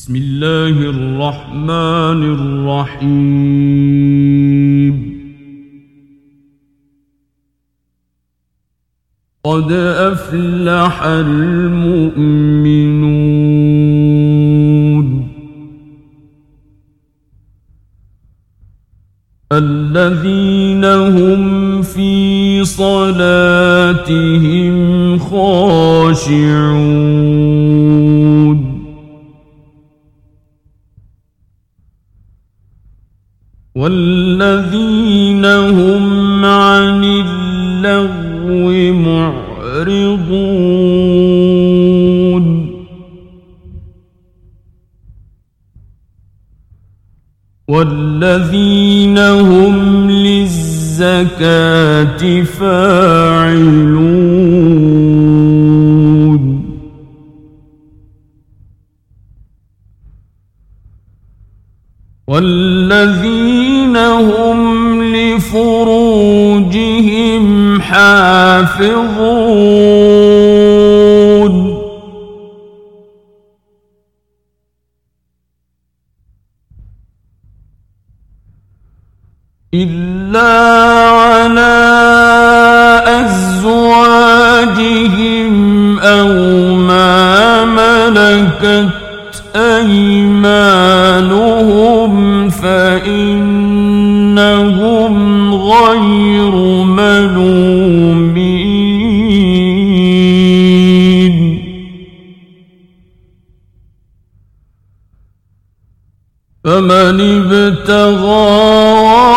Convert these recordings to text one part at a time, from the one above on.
بسم الله الرحمن الرحيم. قد أفلح المؤمنون الذين هم في صلاتهم خاشعون. والذين هم عن اللغو معرضون. والذين هم للزكاة فاعلون. حافظون إلا على أزواجهم أو ما ملكت أيمانهم فإنهم غير فمن ابتغى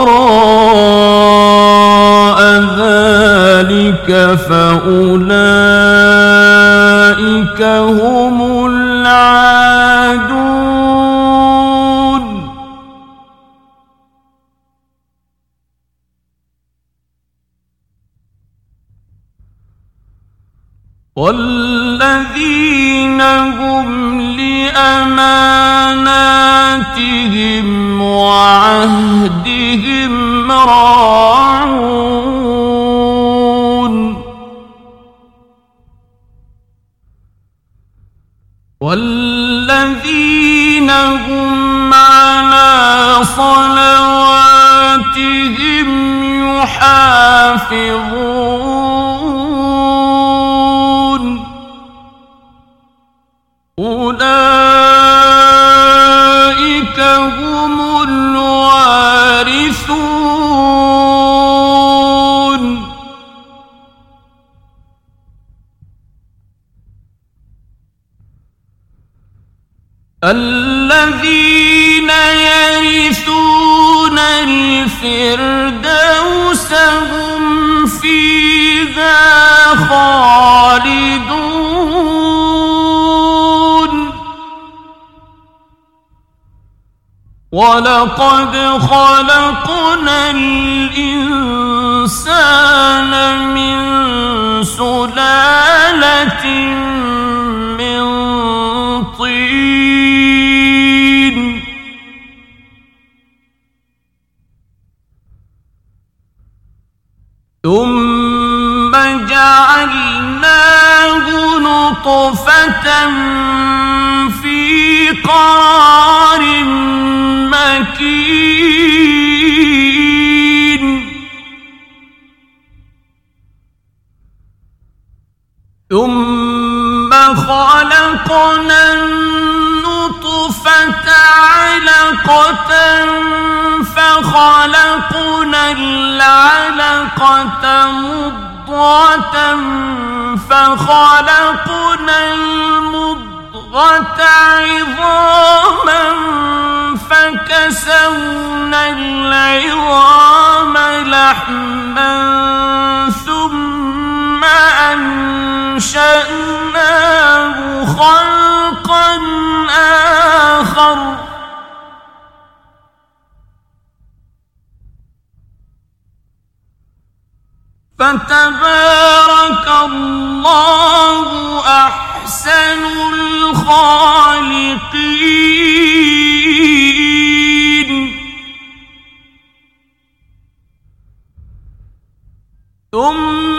وراء ذلك فأولئك هم العادون. والذين هم لأماناتهم وعهدهم راعون. والذين هم على صلواتهم يحافظون. أولئك يرثون الفردوس هم فيها خالدون. ولقد خلقنا الإنسان من سلالة ثم جعلناه نطفة في قرار مكين. ثم خلقنا النطفة علقة فخلقنا العلقة مضغة فخلقنا المضغة عظاما فكسونا العظام لحما أنشأناه خلقا آخر فتبارك الله أحسن الخالقين ثم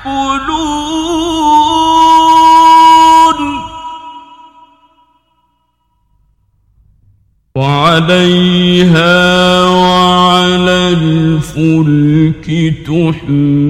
تأكلون وعليها وعلى الفلك تحمل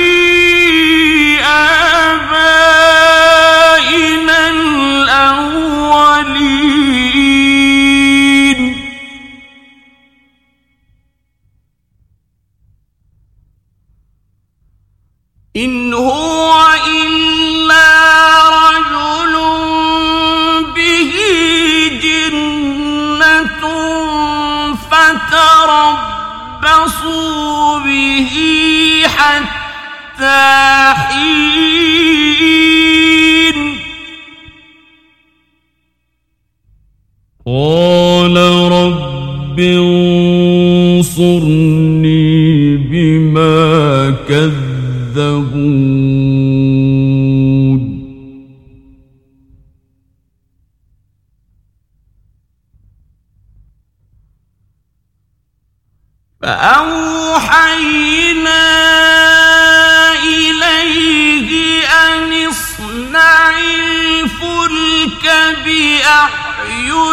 انصرني بما كذبون. فأوحينا إليه أن اصنع الفلك بأعيننا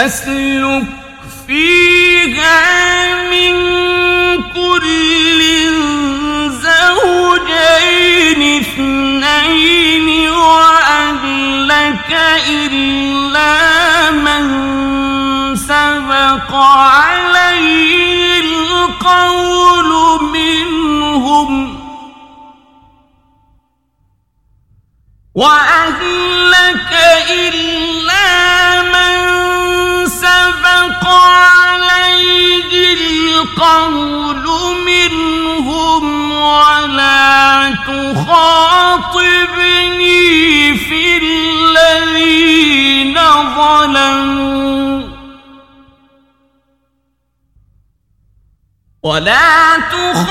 فاسلك فيها من كل زوجين اثنين وأهلك إلا من سبق عليه القول منهم. وأهلك إلا القول منهم ولا تخاطبني في الذين ظلموا. ولا تخاطبني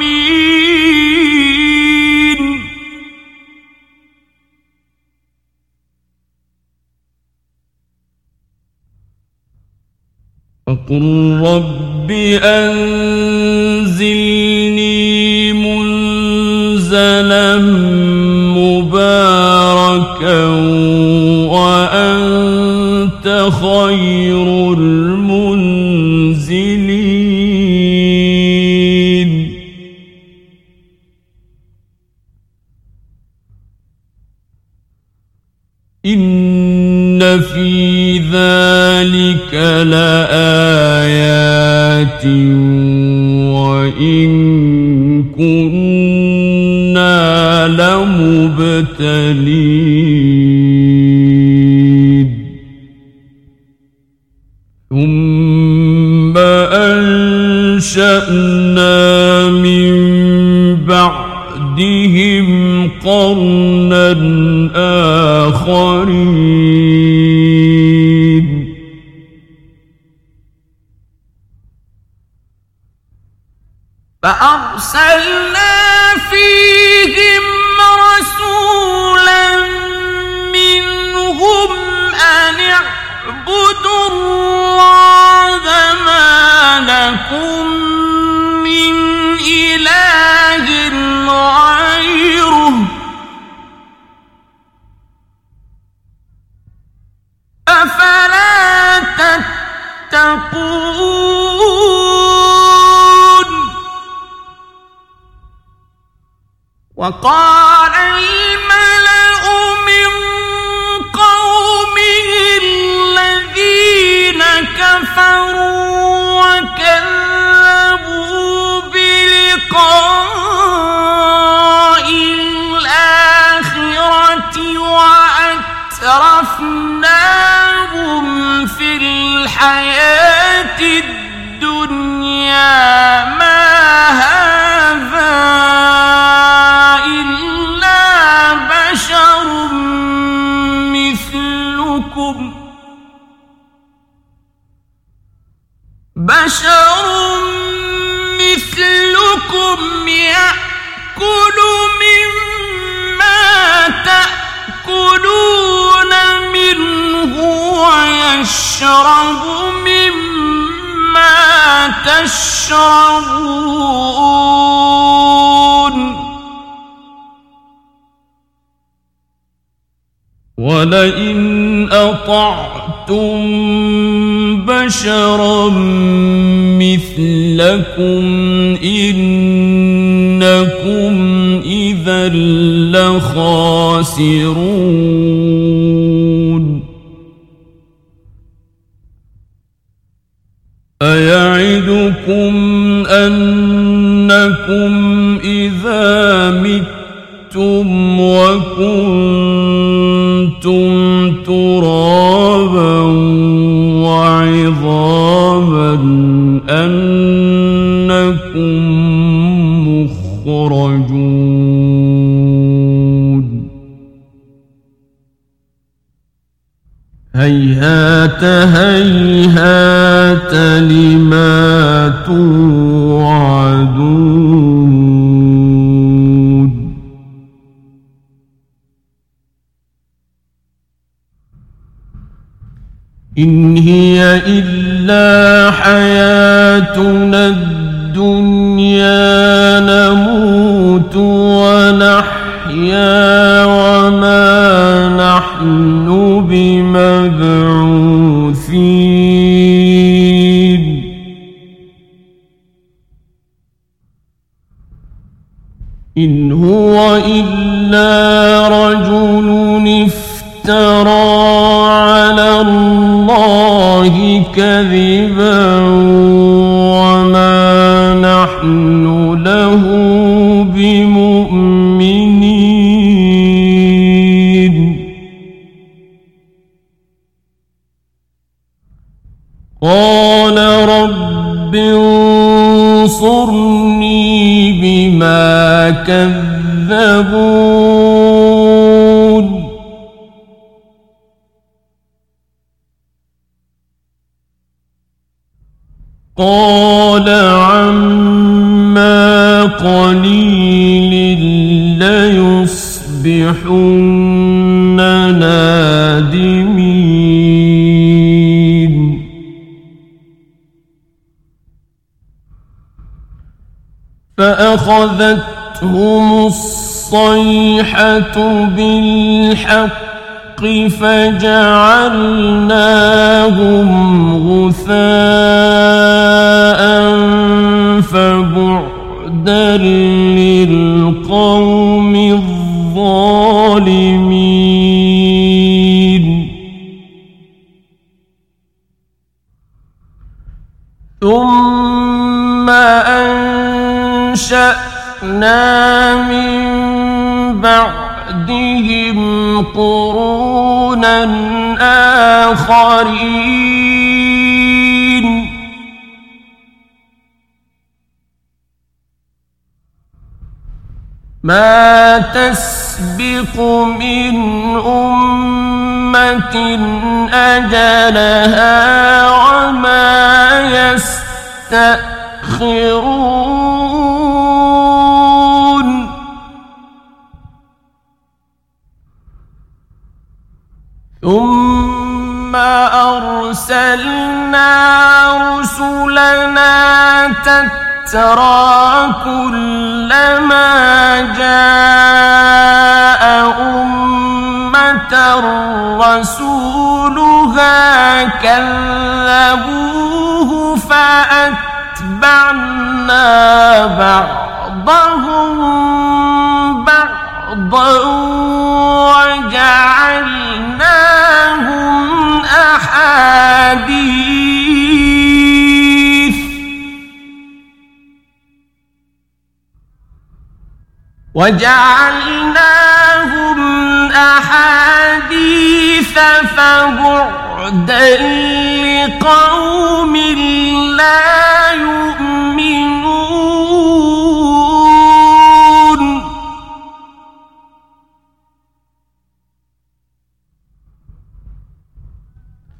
فقل رب أنزلني منزلا مباركا وأنت خير المنزلين إن في ذلك لآيات وإن كنا لمبتلين ثم أنشأنا من بعدهم قرنا آخرين فأرسلنا فيهم رسولا منهم أن اعبدوا الله ما لكم من إله غيره. أفلا تتقون؟ وقال الملأ من قومه الذين كفروا وكذبوا بلقاء الآخرة وأترفناهم في الحياة الدنيا. بشر مثلكم يأكل مما تأكلون منه ويشرب مما تشربون. ولئن أطعتم بشرا مثلكم إنكم إذا لخاسرون. أيعدكم أنكم إذا متم وكنتم هيهات لما توعدون. إن هي إلا حياتنا الدنيا نموت ونحيا وما نحن افترى على الله كذبا وما نحن له بمؤمنين. قال قال عما قليل ليصبحن نادمين. فأخذتهم الصيحة بالحق فجعلناهم غثاء. فبعدا للقوم الظالمين. ثم أنشأنا من بعدهم قرونا آخرين. ما تسبق من أمة أجلها وما يستأخرون. ثم أرسلنا رسلنا تترى كلما جاء أمة رسولها كذبوه فأتبعنا بعضهم بعضا وجعلناهم أحاديث وجعلناهم أحاديث فبعدا لقوم لا يؤمنون.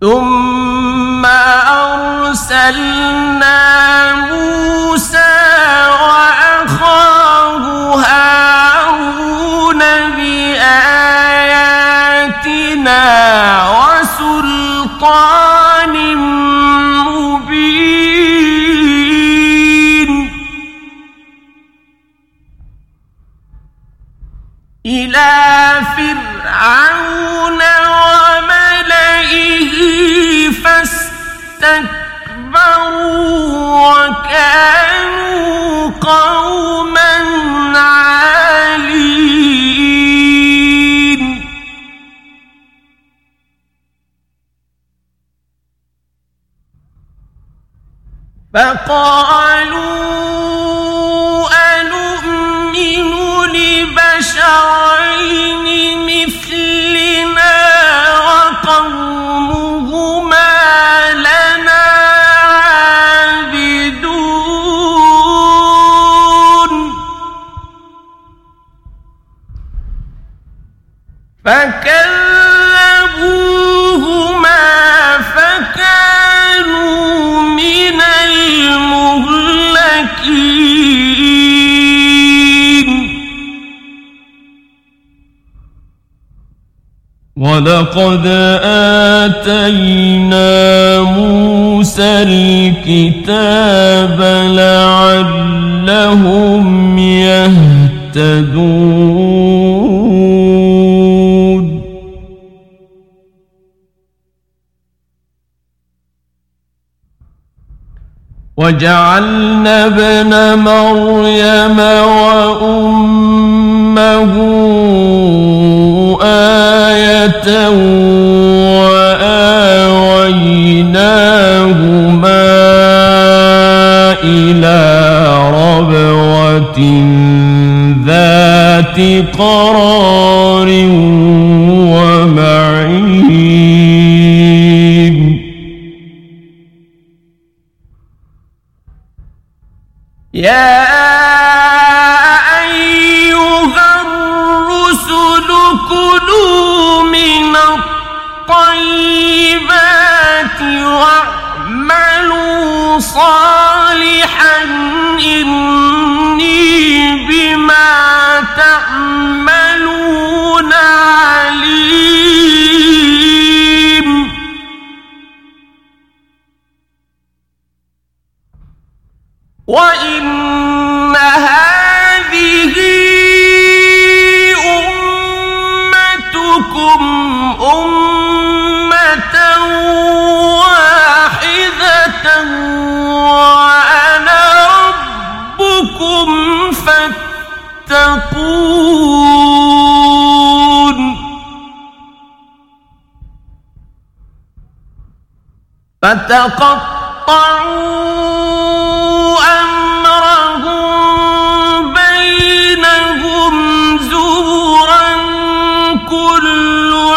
ثم أرسلنا موسى وأخاه هارون oh. ولقد آتينا موسى الكتاب لعلهم يهتدون. وجعلنا ابن مريم وأمه وآويناهما إلى ربوة ذات قرار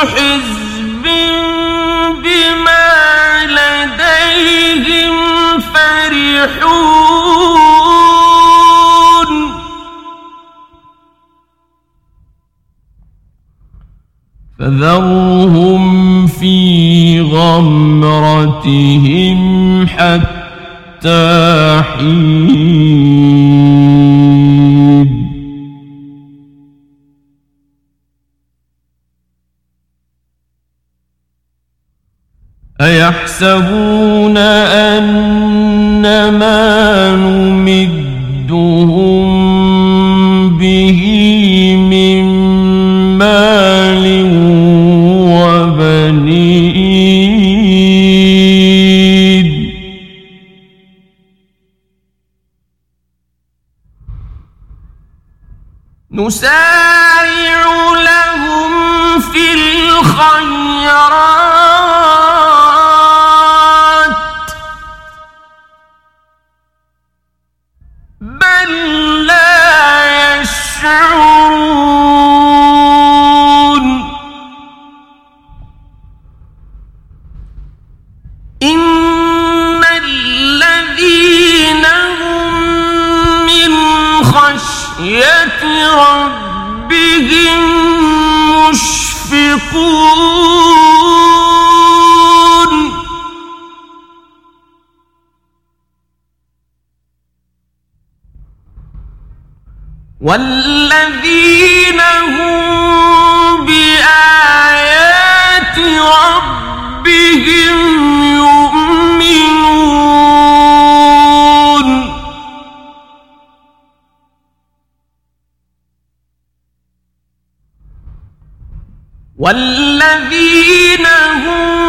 حزب بما لديهم فرحون. فذرهم في غمرتهم حتى حين أيحسبون أن والذين هم بآيات ربهم يؤمنون. والذين هم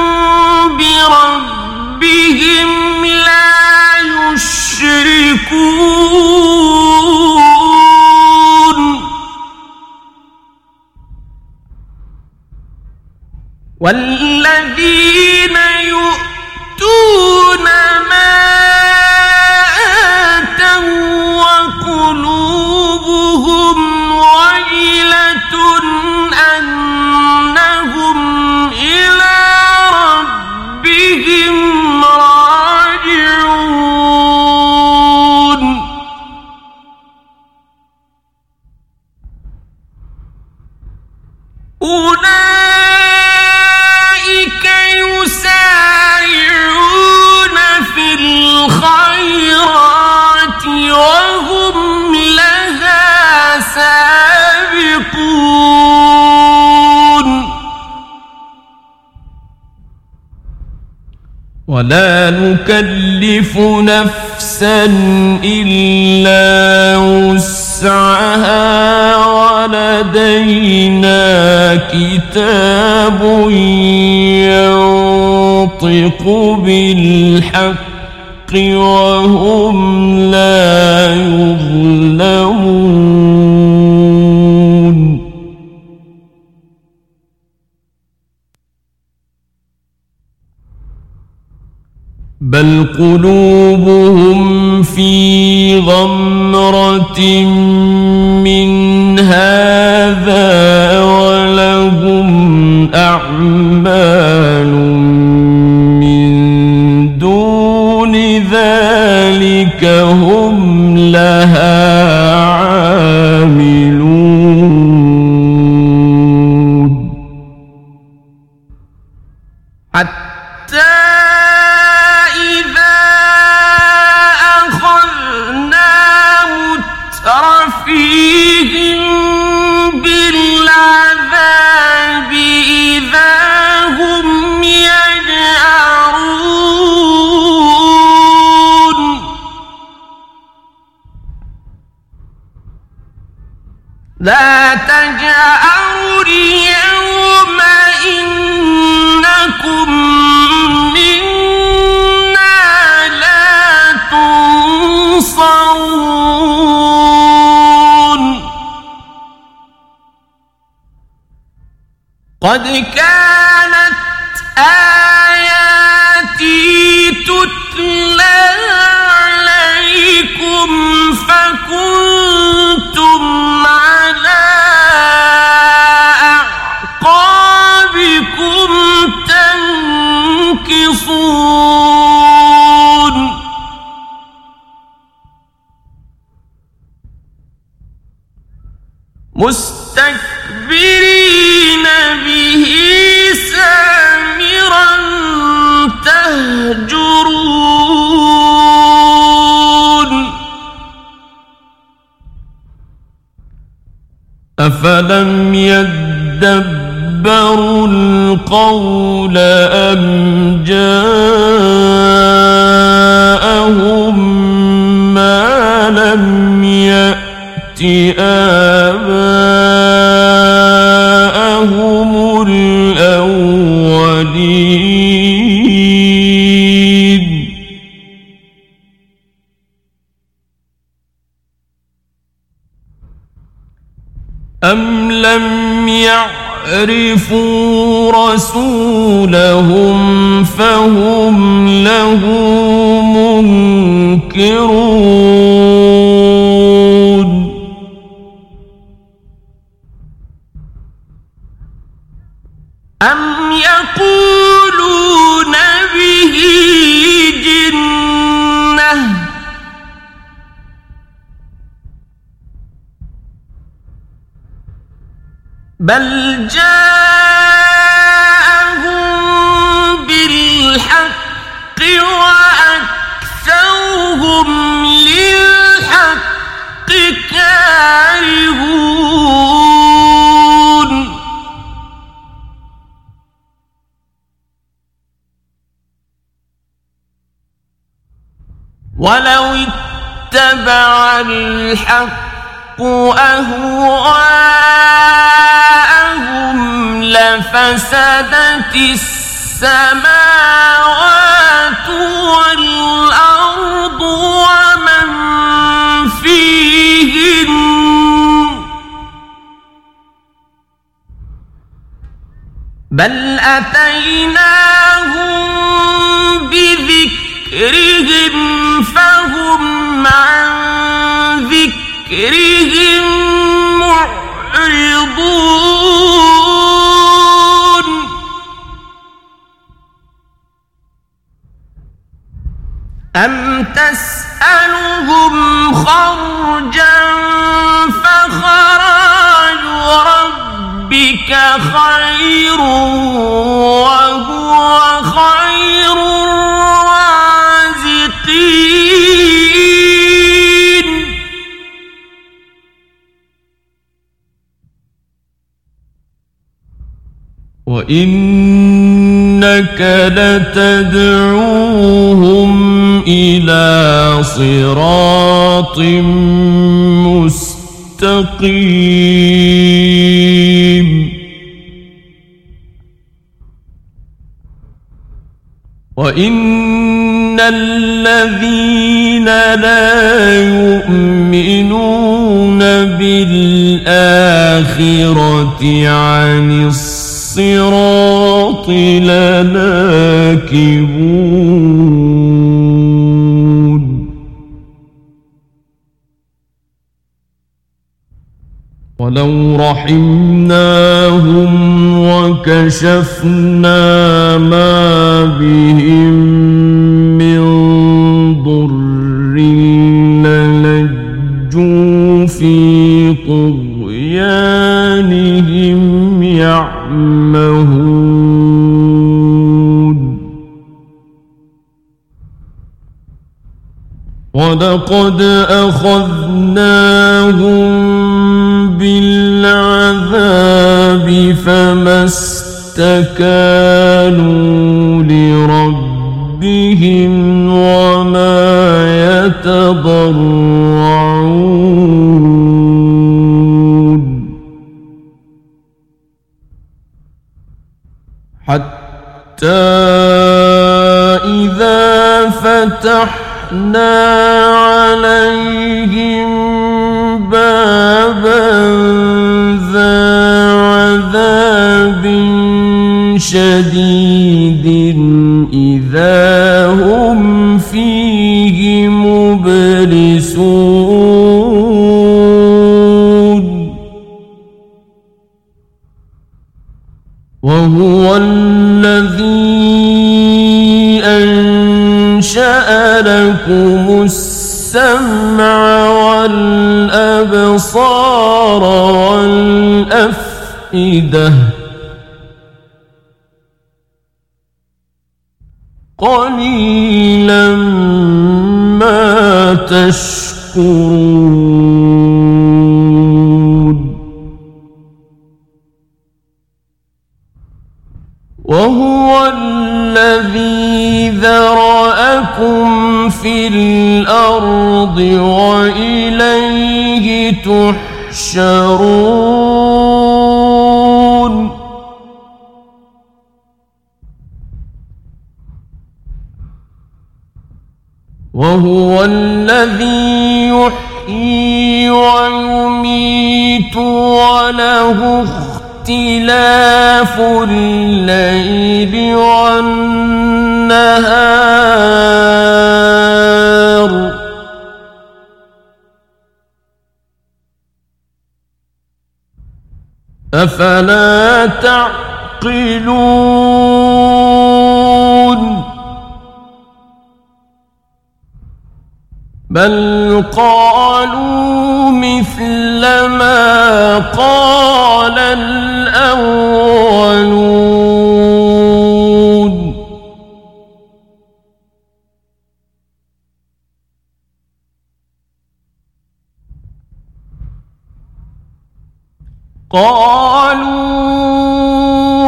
ولا نكلف نفسا إلا وسعها ولدينا كتاب ينطق بالحق وهم لا يظلمون قلوبهم في غمرة من هذا ولهم أعمال ذلك هم لها كانت آياتي تتلى عليكم فكنتم أفلم يدبروا القول أم جاءهم ما لم يأت آباءهم الأولين لم يعرفوا رسولهم فهم له منكرون. بل جاءهم بالحق وأكثرهم للحق كارهون. ولو اتبع الحق أهواءهم لفسدت السماوات والأرض ومن فيهن. بل أتيناهم بذكرهم فهم عن ذكرهم معرضون. أم تسألهم خرجا فخراج ربك خير وهو خير الرازقين وإنك لتدعوهم إلى صراط مستقيم. وإن الذين لا يؤمنون بالآخرة عن الصراط لناكبون ولو رحمناهم وكشفنا ما بهم من ضر في طغيانهم يعمهون. ولقد أخذناهم بالعذاب فما استكانوا لربهم وما يتضرعون. حتى إذا فتحنا عليهم عذاب شديد إذا هم فيه مبلسون. وهو الذي أنشأ لكم السمع والأبصار والأفئدة. قليلا ما تشكرون. وهو الذي ذرأكم في الأرض وإليه تحشرون. وهو الذي يحيي ويميت وله اختلاف الليل والنهار. أفلا تعقلون؟ بل قالوا مثل ما قال الأولون قالوا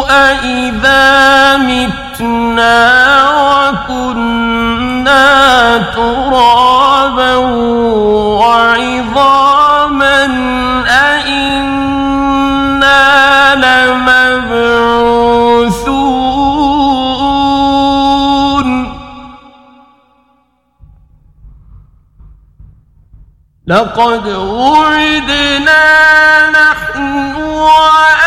أإذا متنا وكنا ترابا وعظاما أئنا لمبعوثون. لقد وعدنا نحن وأنتم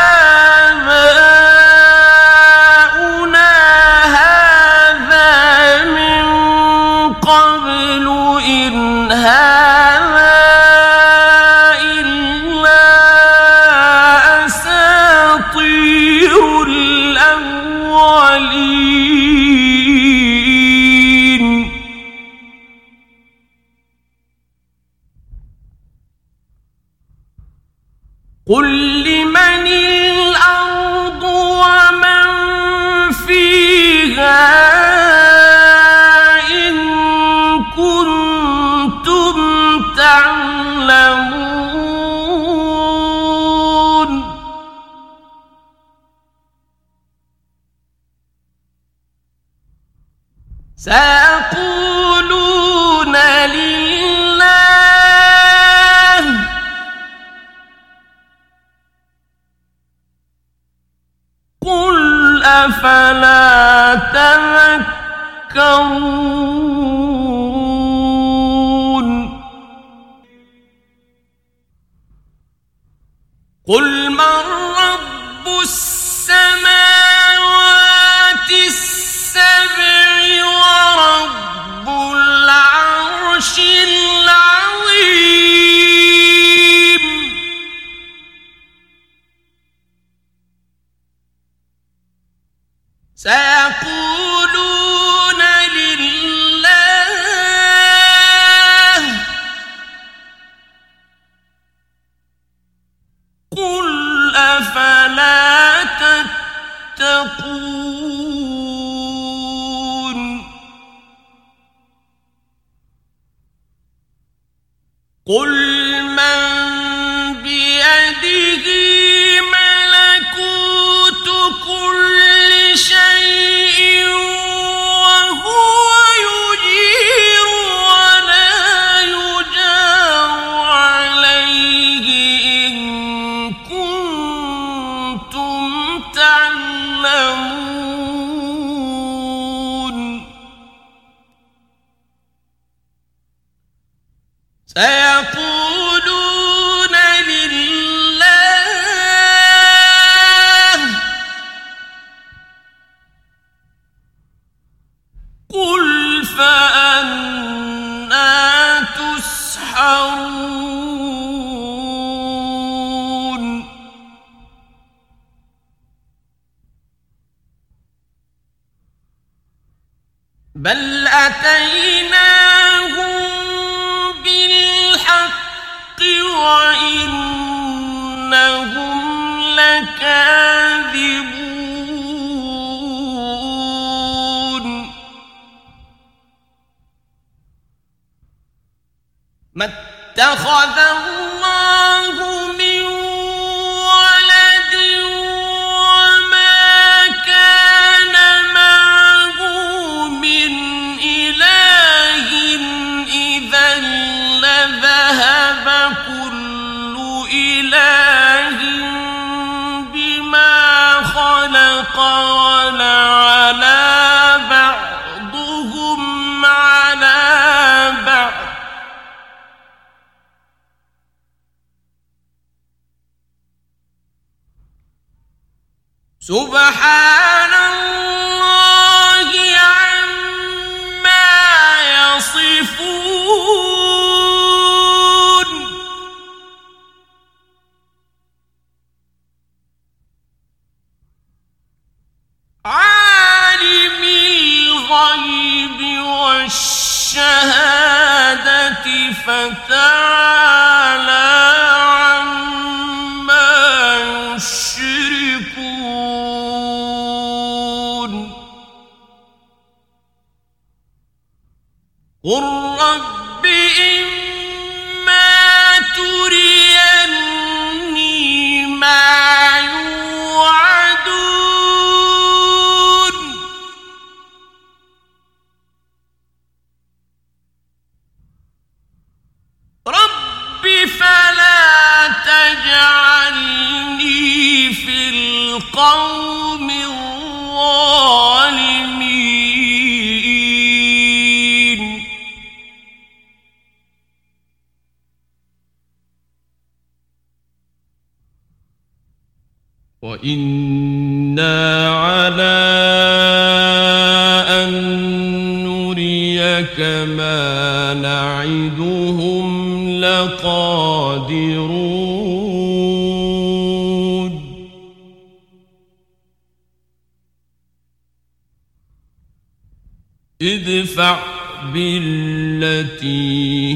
سبحان الله.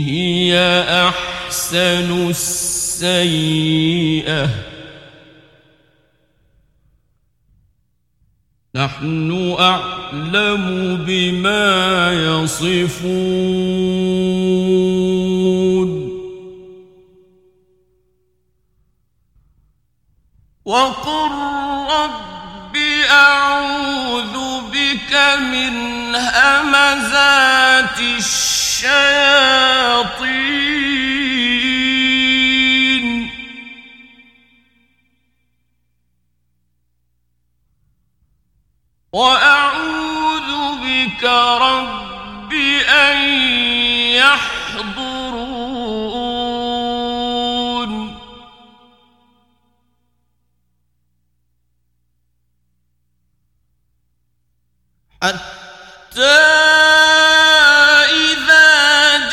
هي أحسن السيئة. نحن أعلم بما يصفون. وقل رب أعوذ بك من همزات الشياطين وأعوذ بك رب أن يحضرون. حتى ومن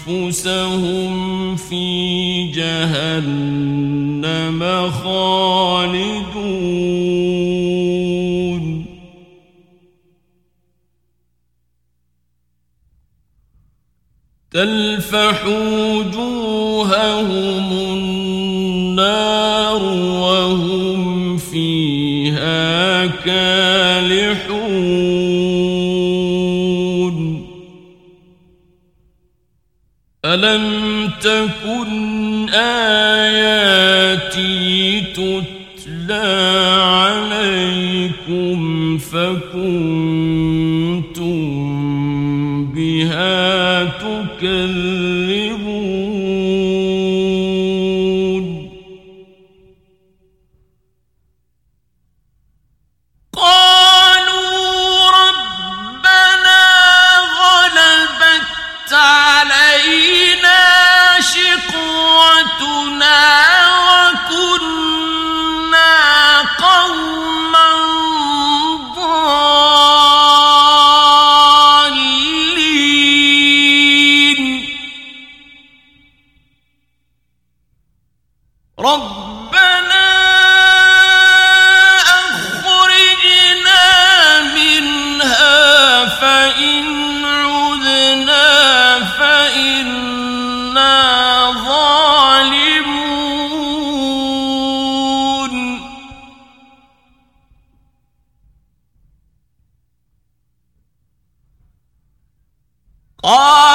أنفسهم في جهنم خالدون. تلفح وجوههم النار وهم فيها كالحون ألم تكن آياتي تتلى عليكم فكنتم قال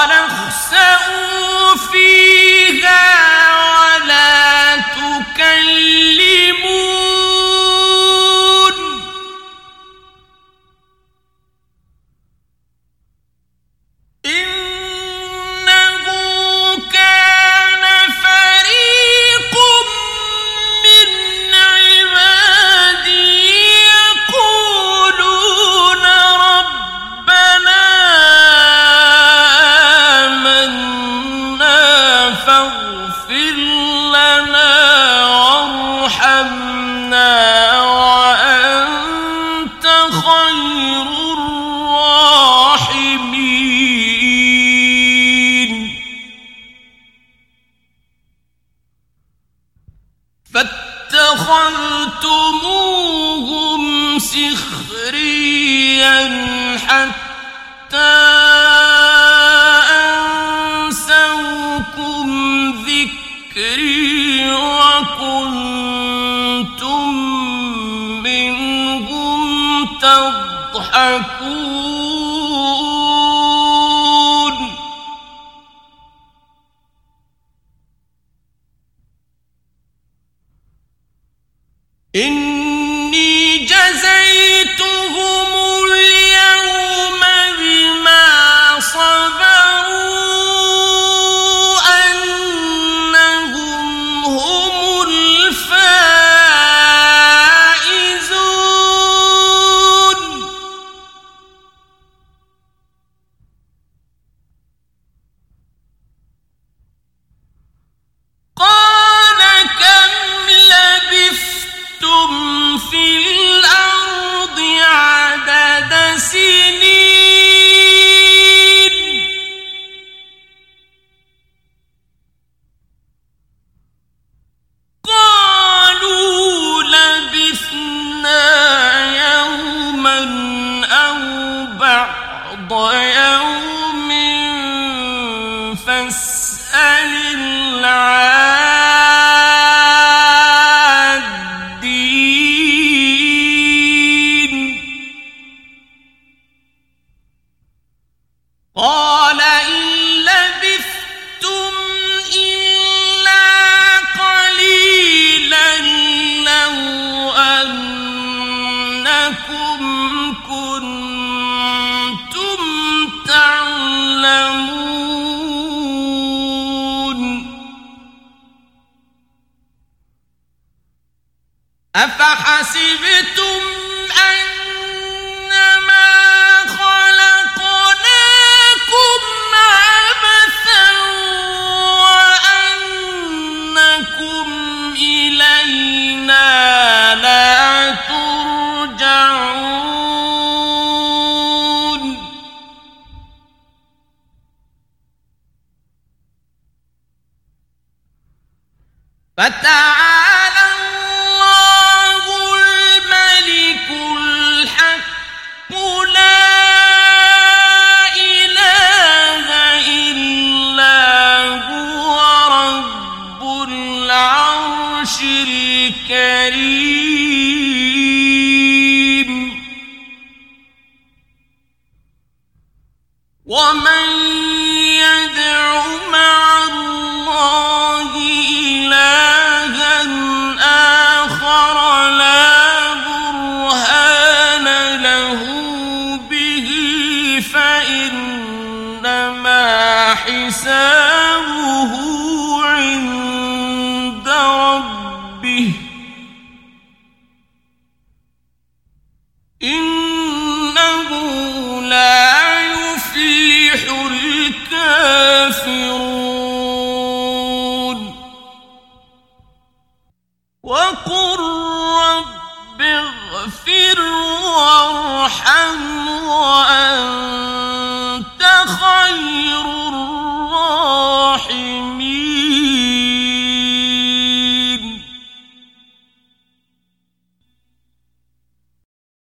وقل